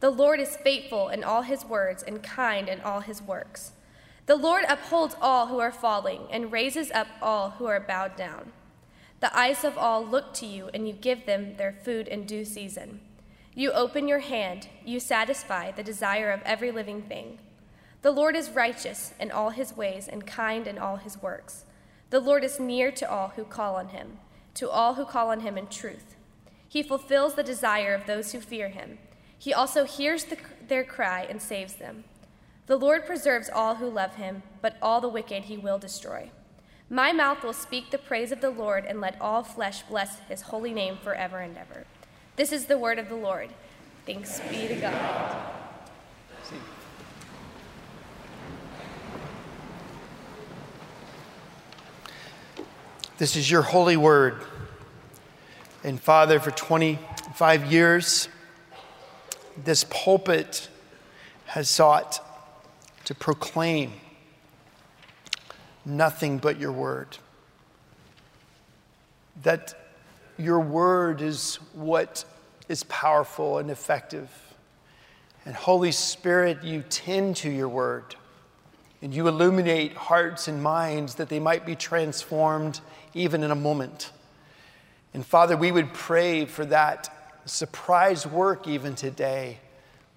The Lord is faithful in all his words and kind in all his works. The Lord upholds all who are falling and raises up all who are bowed down. The eyes of all look to you, and you give them their food in due season. You open your hand, you satisfy the desire of every living thing. The Lord is righteous in all his ways and kind in all his works. The Lord is near to all who call on him, to all who call on him in truth. He fulfills the desire of those who fear him. He also hears the, their cry and saves them. The Lord preserves all who love him, but all the wicked he will destroy. My mouth will speak the praise of the Lord, and let all flesh bless his holy name forever and ever. This is the word of the Lord. Thanks be to God. This is your holy word. And Father, for 25 years, this pulpit has sought to proclaim nothing but your word. That your word is what is powerful and effective. And Holy Spirit, you tend to your word and you illuminate hearts and minds that they might be transformed even in a moment. And Father, we would pray for that surprise work even today,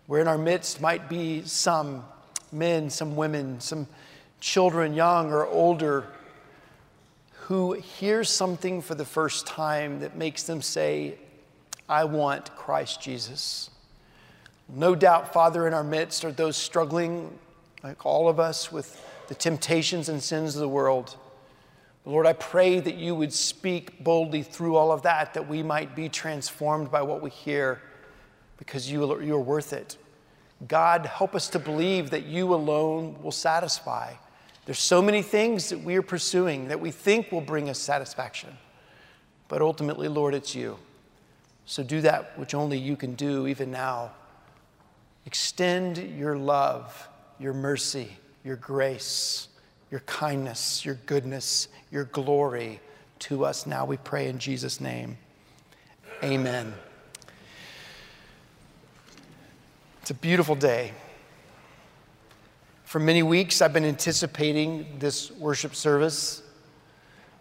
where in our midst might be some men, some women, some children, young or older, who hear something for the first time that makes them say, I want Christ Jesus. No doubt, Father, in our midst are those struggling, like all of us, with the temptations and sins of the world. Lord, I pray that you would speak boldly through all of that, that we might be transformed by what we hear, because you, you are worth it. God, help us to believe that you alone will satisfy. There's so many things that we are pursuing that we think will bring us satisfaction. But ultimately, Lord, it's you. So do that which only you can do even now. Extend your love, your mercy, your grace, your kindness, your goodness, your glory to us now, we pray in Jesus' name. Amen. It's a beautiful day. For many weeks, I've been anticipating this worship service,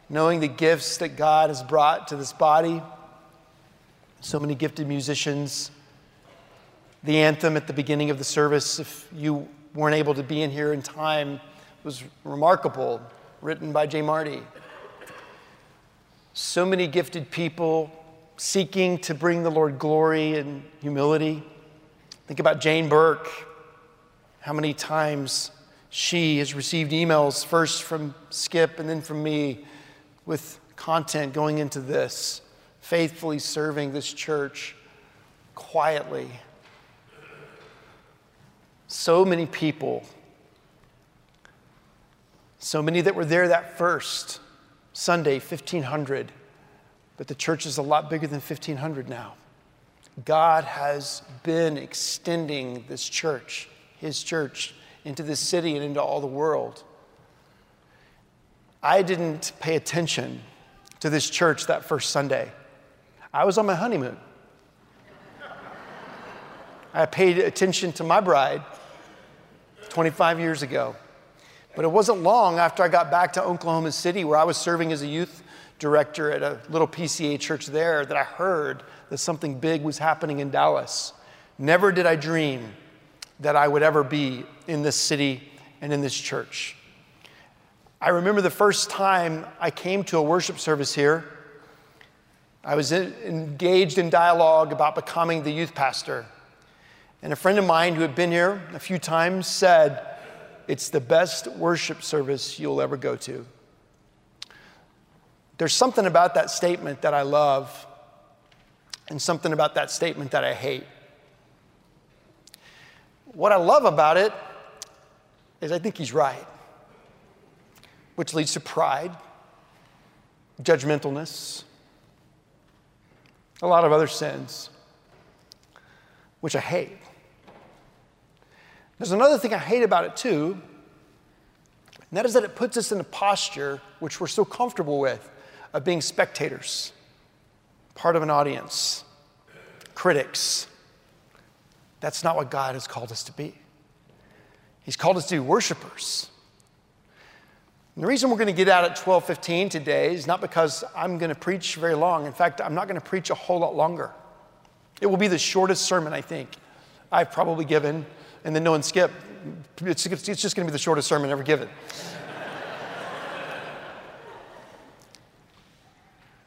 knowing the gifts that God has brought to this body. So many gifted musicians. The anthem at the beginning of the service, if you weren't able to be in here in time, was remarkable, written by Jay Marty. So many gifted people seeking to bring the Lord glory and humility. Think about Jane Burke, how many times she has received emails first from Skip and then from me with content going into this, faithfully serving this church quietly. So many people, so many that were there that first Sunday, 1500, but the church is a lot bigger than 1500 now. God has been extending this church, His church, into this city and into all the world. I didn't pay attention to this church that first Sunday. I was on my honeymoon. I paid attention to my bride 25 years ago. But it wasn't long after I got back to Oklahoma City, where I was serving as a youth director at a little PCA church there, that I heard that something big was happening in Dallas. Never did I dream that I would ever be in this city and in this church. I remember the first time I came to a worship service here. I was in, engaged in dialogue about becoming the youth pastor. And a friend of mine who had been here a few times said, It's the best worship service you'll ever go to. There's something about that statement that I love and something about that statement that I hate. what I love about it is I think he's right, which leads to pride, judgmentalness, a lot of other sins, which I hate. There's another thing I hate about it too, and that is that it puts us in a posture which we're so comfortable with of being spectators, part of an audience, critics. That's not what God has called us to be. He's called us to be worshipers. And the reason we're going to get out at 12:15 today is not because I'm going to preach very long. In fact, I'm not going to preach a whole lot longer. It will be the shortest sermon I think I've probably given, and then no one skip. It's, it's just going to be the shortest sermon ever given.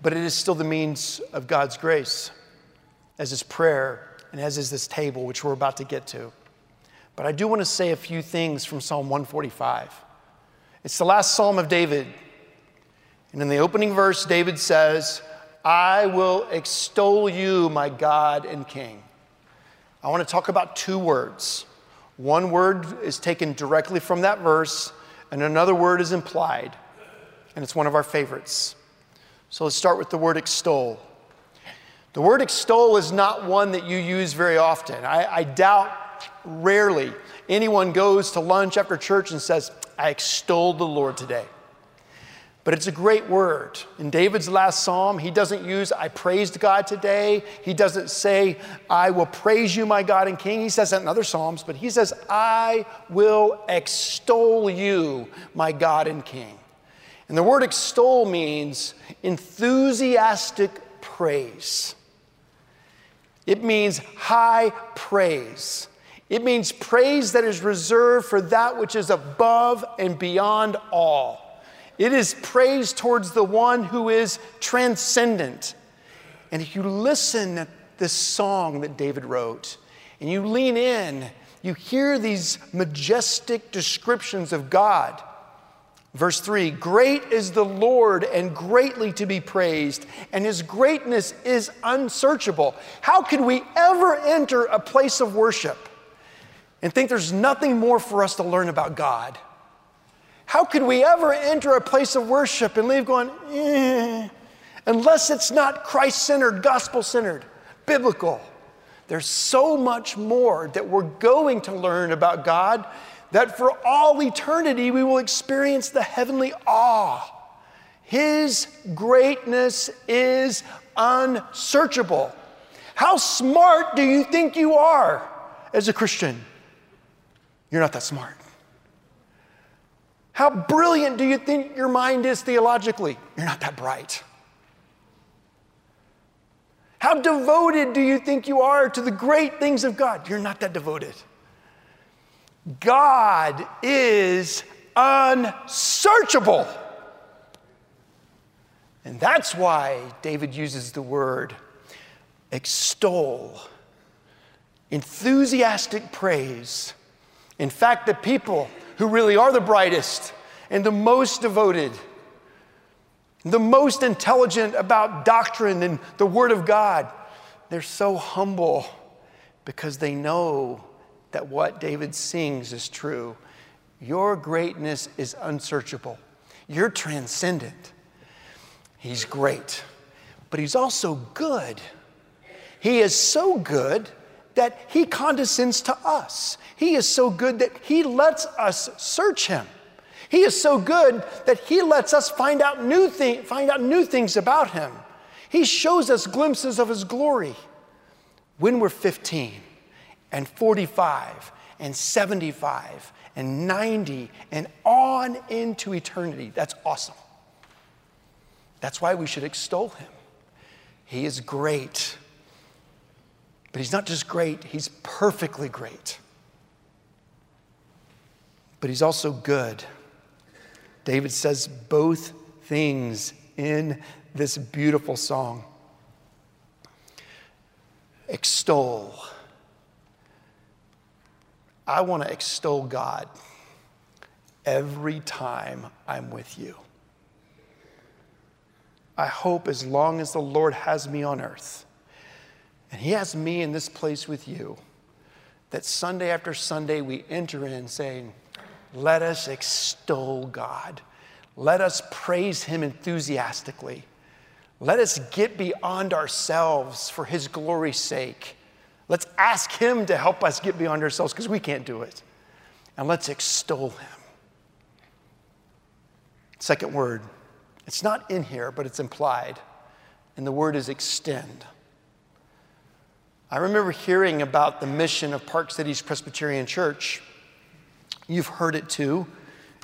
but it is still the means of God's grace, as is prayer and as is this table, which we're about to get to. But I do want to say a few things from Psalm 145. It's the last psalm of David. And in the opening verse, David says, I will extol you, my God and King. I want to talk about two words. One word is taken directly from that verse, and another word is implied, and it's one of our favorites. So let's start with the word extol. The word extol is not one that you use very often. I, I doubt rarely anyone goes to lunch after church and says, I extolled the Lord today. But it's a great word. In David's last psalm, he doesn't use, I praised God today. He doesn't say, I will praise you, my God and King. He says that in other psalms, but he says, I will extol you, my God and King. And the word extol means enthusiastic praise. It means high praise. It means praise that is reserved for that which is above and beyond all. It is praise towards the one who is transcendent. And if you listen to this song that David wrote and you lean in, you hear these majestic descriptions of God Verse 3 Great is the Lord and greatly to be praised, and his greatness is unsearchable. How could we ever enter a place of worship and think there's nothing more for us to learn about God? How could we ever enter a place of worship and leave going, eh, unless it's not Christ centered, gospel centered, biblical? There's so much more that we're going to learn about God that for all eternity we will experience the heavenly awe. His greatness is unsearchable. How smart do you think you are as a Christian? You're not that smart. How brilliant do you think your mind is theologically? You're not that bright. How devoted do you think you are to the great things of God? You're not that devoted. God is unsearchable. And that's why David uses the word extol, enthusiastic praise. In fact, the people who really are the brightest and the most devoted, the most intelligent about doctrine and the Word of God, they're so humble because they know that what David sings is true. Your greatness is unsearchable. You're transcendent. He's great, but he's also good. He is so good that he condescends to us. He is so good that he lets us search him. He is so good that he lets us find out new, thing, find out new things about him. He shows us glimpses of his glory when we're 15 and 45 and 75 and 90 and on into eternity. That's awesome. That's why we should extol him. He is great. But he's not just great, he's perfectly great. But he's also good. David says both things in this beautiful song extol I want to extol God every time I'm with you. I hope as long as the Lord has me on earth, and He has me in this place with you, that Sunday after Sunday we enter in saying, Let us extol God. Let us praise Him enthusiastically. Let us get beyond ourselves for His glory's sake. Let's ask Him to help us get beyond ourselves because we can't do it. And let's extol Him. Second word, it's not in here, but it's implied. And the word is extend. I remember hearing about the mission of Park Cities Presbyterian Church. You've heard it too.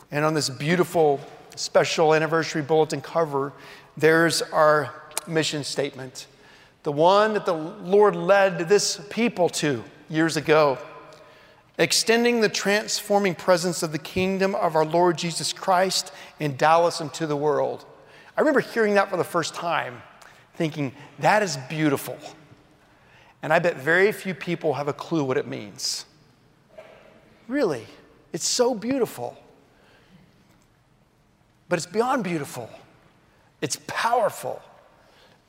And on this beautiful special anniversary bulletin cover, there's our mission statement. The one that the Lord led this people to years ago. Extending the transforming presence of the kingdom of our Lord Jesus Christ in Dallas and to the world. I remember hearing that for the first time, thinking, that is beautiful. And I bet very few people have a clue what it means. Really, it's so beautiful. But it's beyond beautiful, it's powerful.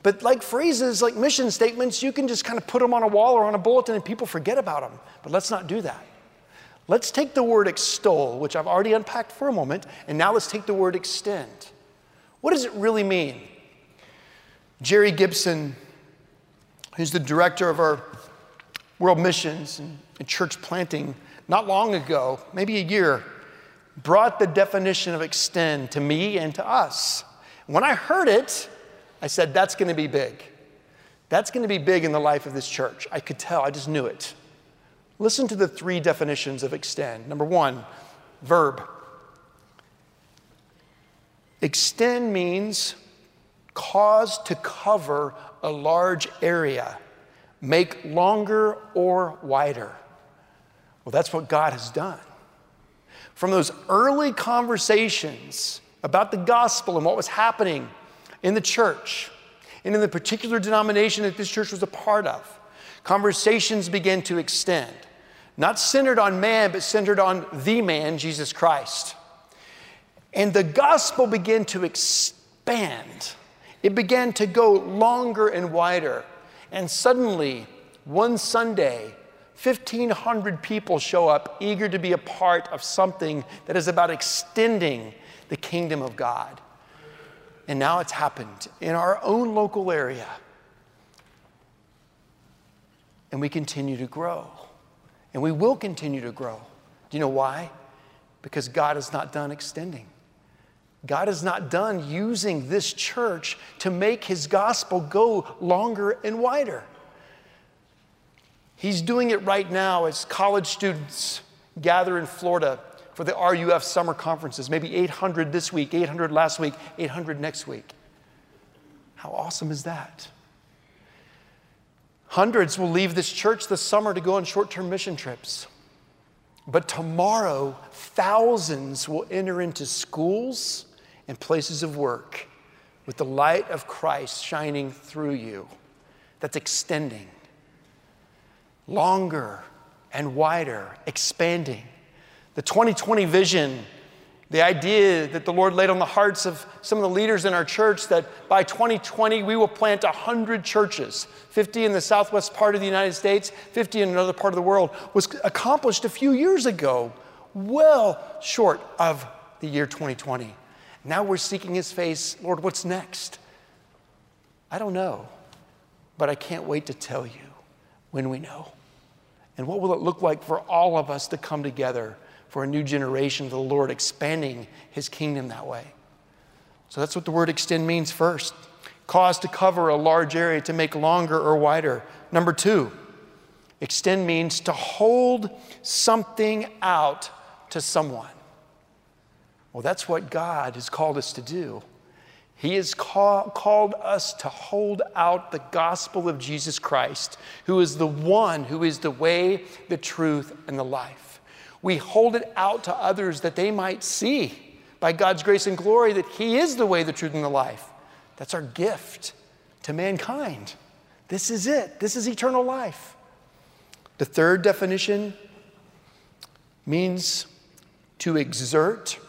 But like phrases, like mission statements, you can just kind of put them on a wall or on a bulletin and people forget about them. But let's not do that. Let's take the word extol, which I've already unpacked for a moment, and now let's take the word extend. What does it really mean? Jerry Gibson who's the director of our world missions and, church planting, not long ago, maybe a year, brought the definition of extend to me and to us. When I heard it, I said, that's going to be big. That's going to be big in the life of this church. I could tell, I just knew it. Listen to the three definitions of extend. Number one, verb. Extend means cause to cover a large area, make longer or wider. Well, that's what God has done. From those early conversations about the gospel and what was happening in the church and in the particular denomination that this church was a part of, conversations began to extend, not centered on man, but centered on the man, Jesus Christ. And the gospel began to expand it began to go longer and wider. And suddenly, one Sunday, 1,500 people show up eager to be a part of something that is about extending the kingdom of God. And now it's happened in our own local area. And we continue to grow. And we will continue to grow. Do you know why? Because God is not done extending. God is not done using this church to make his gospel go longer and wider. He's doing it right now as college students gather in Florida for the RUF summer conferences, maybe 800 this week, 800 last week, 800 next week. How awesome is that? Hundreds will leave this church this summer to go on short term mission trips. But tomorrow, thousands will enter into schools and places of work with the light of Christ shining through you that's extending longer and wider, expanding. The 2020 vision, the idea that the Lord laid on the hearts of some of the leaders in our church that by 2020 we will plant 100 churches, 50 in the southwest part of the United States, 50 in another part of the world, was accomplished a few years ago, well short of the year 2020. Now we're seeking his face. Lord, what's next? I don't know, but I can't wait to tell you when we know. And what will it look like for all of us to come together for a new generation of the Lord, expanding his kingdom that way? So that's what the word extend means first cause to cover a large area, to make longer or wider. Number two, extend means to hold something out to someone. Well, that's what God has called us to do. He has call, called us to hold out the gospel of Jesus Christ, who is the one who is the way, the truth, and the life. We hold it out to others that they might see by God's grace and glory that He is the way, the truth, and the life. That's our gift to mankind. This is it, this is eternal life. The third definition means to exert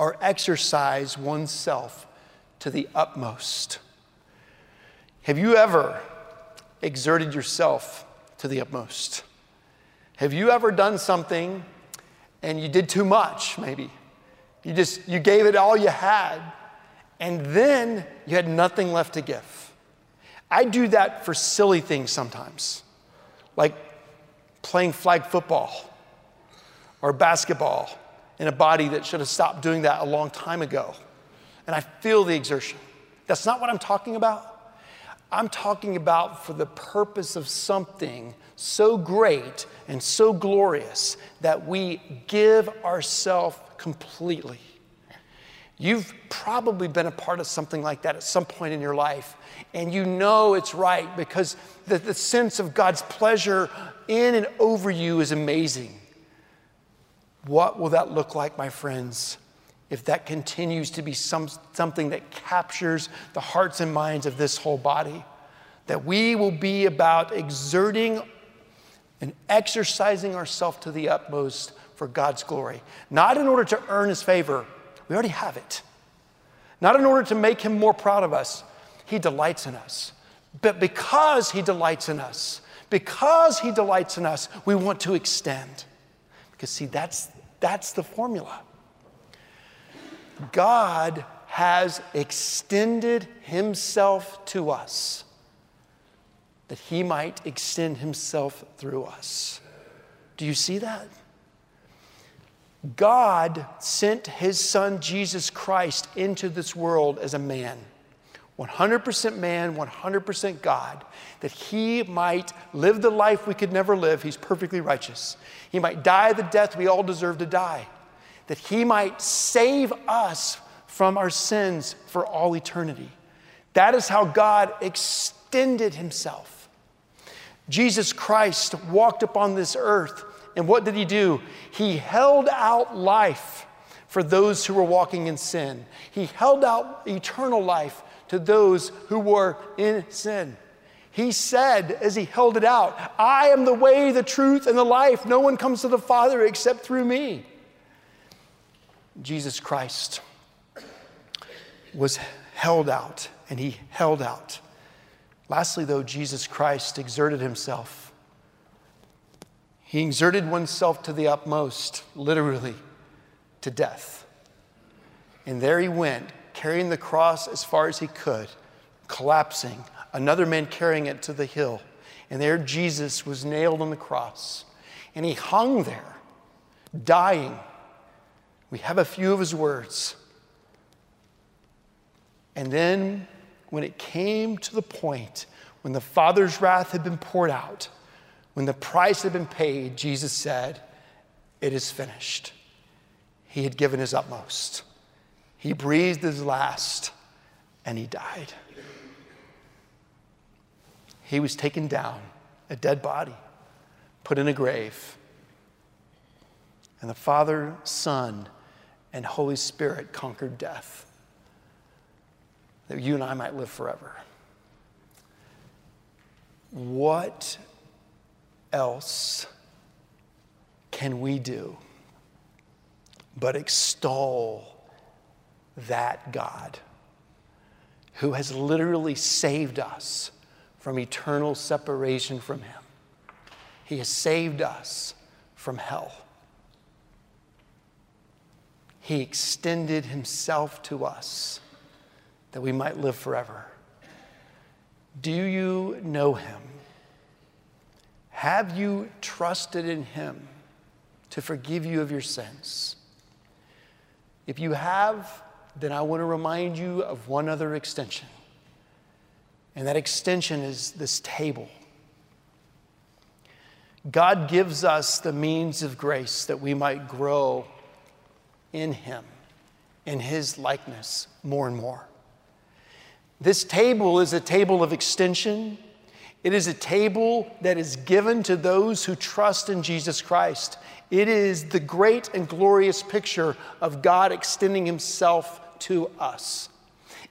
or exercise oneself to the utmost. Have you ever exerted yourself to the utmost? Have you ever done something and you did too much, maybe? You just you gave it all you had, and then you had nothing left to give. I do that for silly things sometimes, like playing flag football or basketball in a body that should have stopped doing that a long time ago. And I feel the exertion. That's not what I'm talking about. I'm talking about for the purpose of something so great and so glorious that we give ourselves completely. You've probably been a part of something like that at some point in your life, and you know it's right because the, the sense of God's pleasure in and over you is amazing. What will that look like, my friends, if that continues to be some, something that captures the hearts and minds of this whole body? That we will be about exerting and exercising ourselves to the utmost for God's glory. Not in order to earn his favor, we already have it. Not in order to make him more proud of us, he delights in us. But because he delights in us, because he delights in us, we want to extend. Because, see, that's, that's the formula. God has extended himself to us that he might extend himself through us. Do you see that? God sent his son Jesus Christ into this world as a man, 100% man, 100% God, that he might live the life we could never live. He's perfectly righteous. He might die the death we all deserve to die, that he might save us from our sins for all eternity. That is how God extended himself. Jesus Christ walked upon this earth, and what did he do? He held out life for those who were walking in sin. He held out eternal life to those who were in sin. He said, as he held it out, I am the way, the truth, and the life. No one comes to the Father except through me. Jesus Christ was held out, and he held out Lastly, though, Jesus Christ exerted himself. He exerted oneself to the utmost, literally, to death. And there he went, carrying the cross as far as he could, collapsing, another man carrying it to the hill. And there Jesus was nailed on the cross. And he hung there, dying. We have a few of his words. And then when it came to the point when the Father's wrath had been poured out, when the price had been paid, Jesus said, It is finished. He had given his utmost. He breathed his last, and he died. He was taken down, a dead body, put in a grave. And the Father, Son, and Holy Spirit conquered death that you and I might live forever. What else can we do but extol that God who has literally saved us from eternal separation from Him? He has saved us from hell. He extended Himself to us that we might live forever. Do you know him? Have you trusted in him to forgive you of your sins? If you have, then I want to remind you of one other extension. And that extension is this table. God gives us the means of grace that we might grow in Him, in His likeness, more and more. This table is a table of extension. It is a table that is given to those who trust in Jesus Christ. It is the great and glorious picture of God extending Himself to us.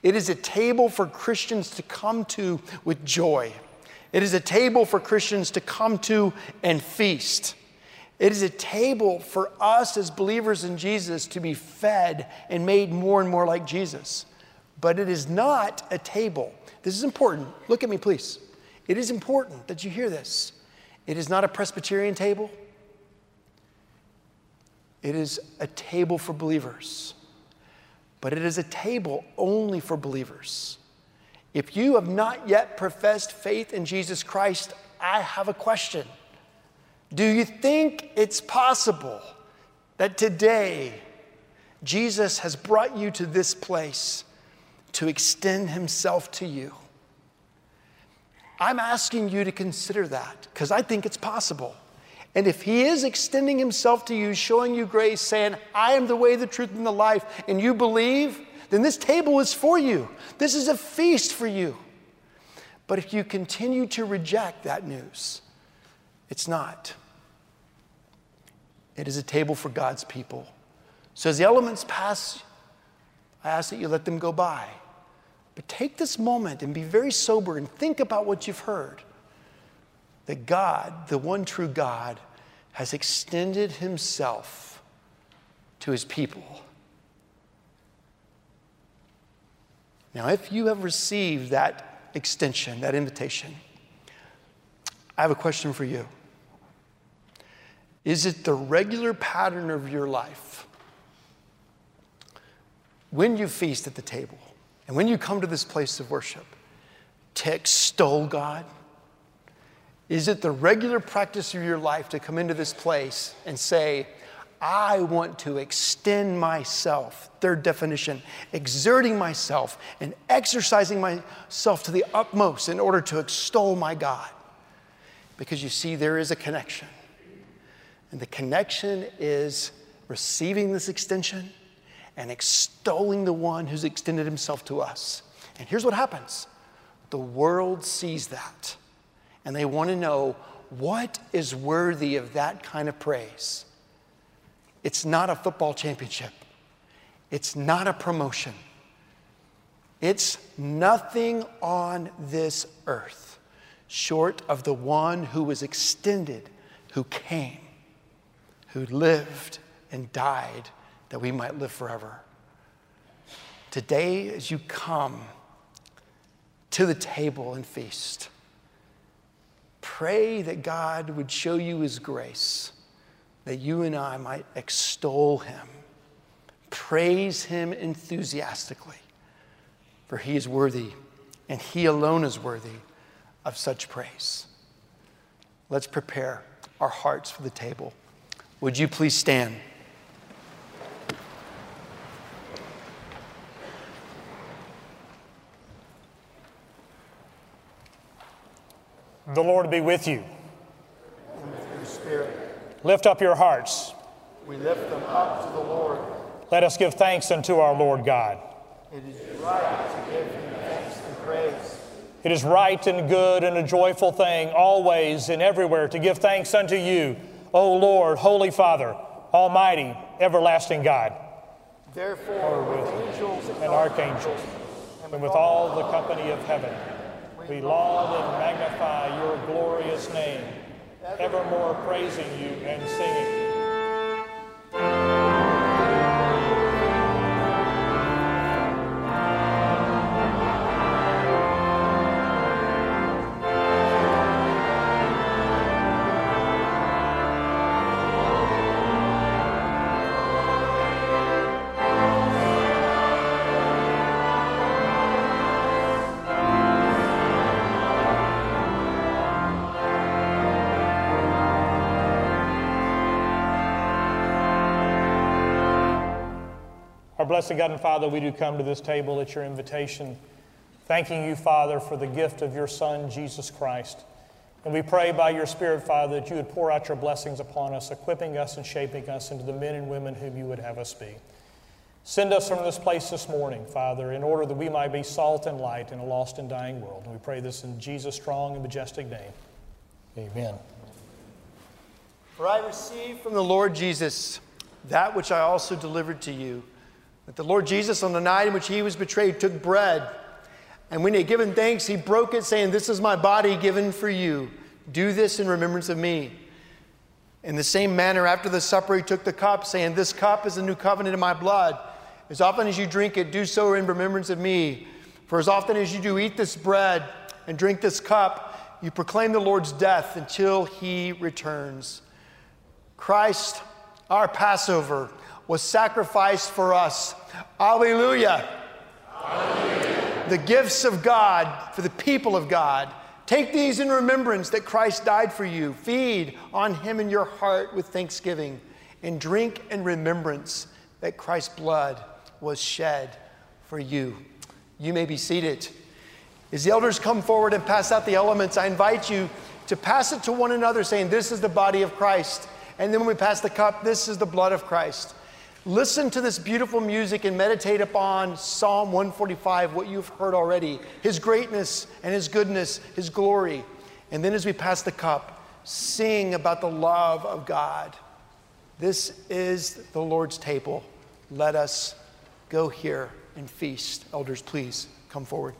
It is a table for Christians to come to with joy. It is a table for Christians to come to and feast. It is a table for us as believers in Jesus to be fed and made more and more like Jesus but it is not a table. This is important. Look at me, please. It is important that you hear this. It is not a Presbyterian table. It is a table for believers, but it is a table only for believers. If you have not yet professed faith in Jesus Christ, I have a question. Do you think it's possible that today Jesus has brought you to this place to extend himself to you? I'm asking you to consider that because I think it's possible. And if he is extending himself to you, showing you grace, saying, I am the way, the truth, and the life, and you believe, then this table is for you. This is a feast for you. But if you continue to reject that news, it's not. It is a table for God's people. So as the elements pass, I ask that you let them go by. But take this moment and be very sober and think about what you've heard. That God, the one true God, has extended himself to his people. Now, if you have received that extension, that invitation, I have a question for you. Is it the regular pattern of your life when you feast at the table and when you come to this place of worship to extol God? Is it the regular practice of your life to come into this place and say, I want to extend myself, third definition, exerting myself and exercising myself to the utmost in order to extol my God? Because you see, there is a connection. And the connection is receiving this extension and extolling the one who's extended himself to us. And here's what happens the world sees that, and they want to know what is worthy of that kind of praise. It's not a football championship, it's not a promotion. It's nothing on this earth short of the one who was extended, who came who lived and died that we might live forever. Today, as you come to the table and feast, pray that God would show you his grace, that you and I might extol him, praise him enthusiastically, for he is worthy, and he alone is worthy of such praise. Let's prepare our hearts for the table. Would you please stand? The Lord be with you. And with your spirit. Lift up your hearts. We lift them up to the Lord. Let us give thanks unto our Lord God. It is right to give him thanks and praise. It is right and good and a joyful thing always and everywhere to give thanks unto you O Lord, Holy Father, Almighty, everlasting God. Therefore, with angels and archangels, and with all the company of heaven, we laud and magnify your glorious name, evermore praising you and singing. Blessed God and Father, we do come to this table at your invitation, thanking you, Father, for the gift of your Son, Jesus Christ. And we pray by your Spirit, Father, that you would pour out your blessings upon us, equipping us and shaping us into the men and women whom you would have us be. Send us from this place this morning, Father, in order that we might be salt and light in a lost and dying world. And we pray this in Jesus' strong and majestic name. Amen. For I received from the Lord Jesus that which I also delivered to you that the Lord Jesus, on the night in which he was betrayed, took bread. And when he had given thanks, he broke it, saying, This is my body given for you. Do this in remembrance of me. In the same manner, after the supper, he took the cup, saying, This cup is the new covenant in my blood. As often as you drink it, do so in remembrance of me. For as often as you do eat this bread and drink this cup, you proclaim the Lord's death until he returns. Christ our Passover, was sacrificed for us. Alleluia. Alleluia. The gifts of God for the people of God. Take these in remembrance that Christ died for you. Feed on him in your heart with thanksgiving, and drink in remembrance that Christ's blood was shed for you. You may be seated. As the elders come forward and pass out the elements, I invite you to pass it to one another, saying, This is the body of Christ. And then when we pass the cup, this is the blood of Christ. Listen to this beautiful music and meditate upon Psalm 145, what you've heard already His greatness and His goodness, His glory. And then as we pass the cup, sing about the love of God. This is the Lord's table. Let us go here and feast. Elders, please come forward.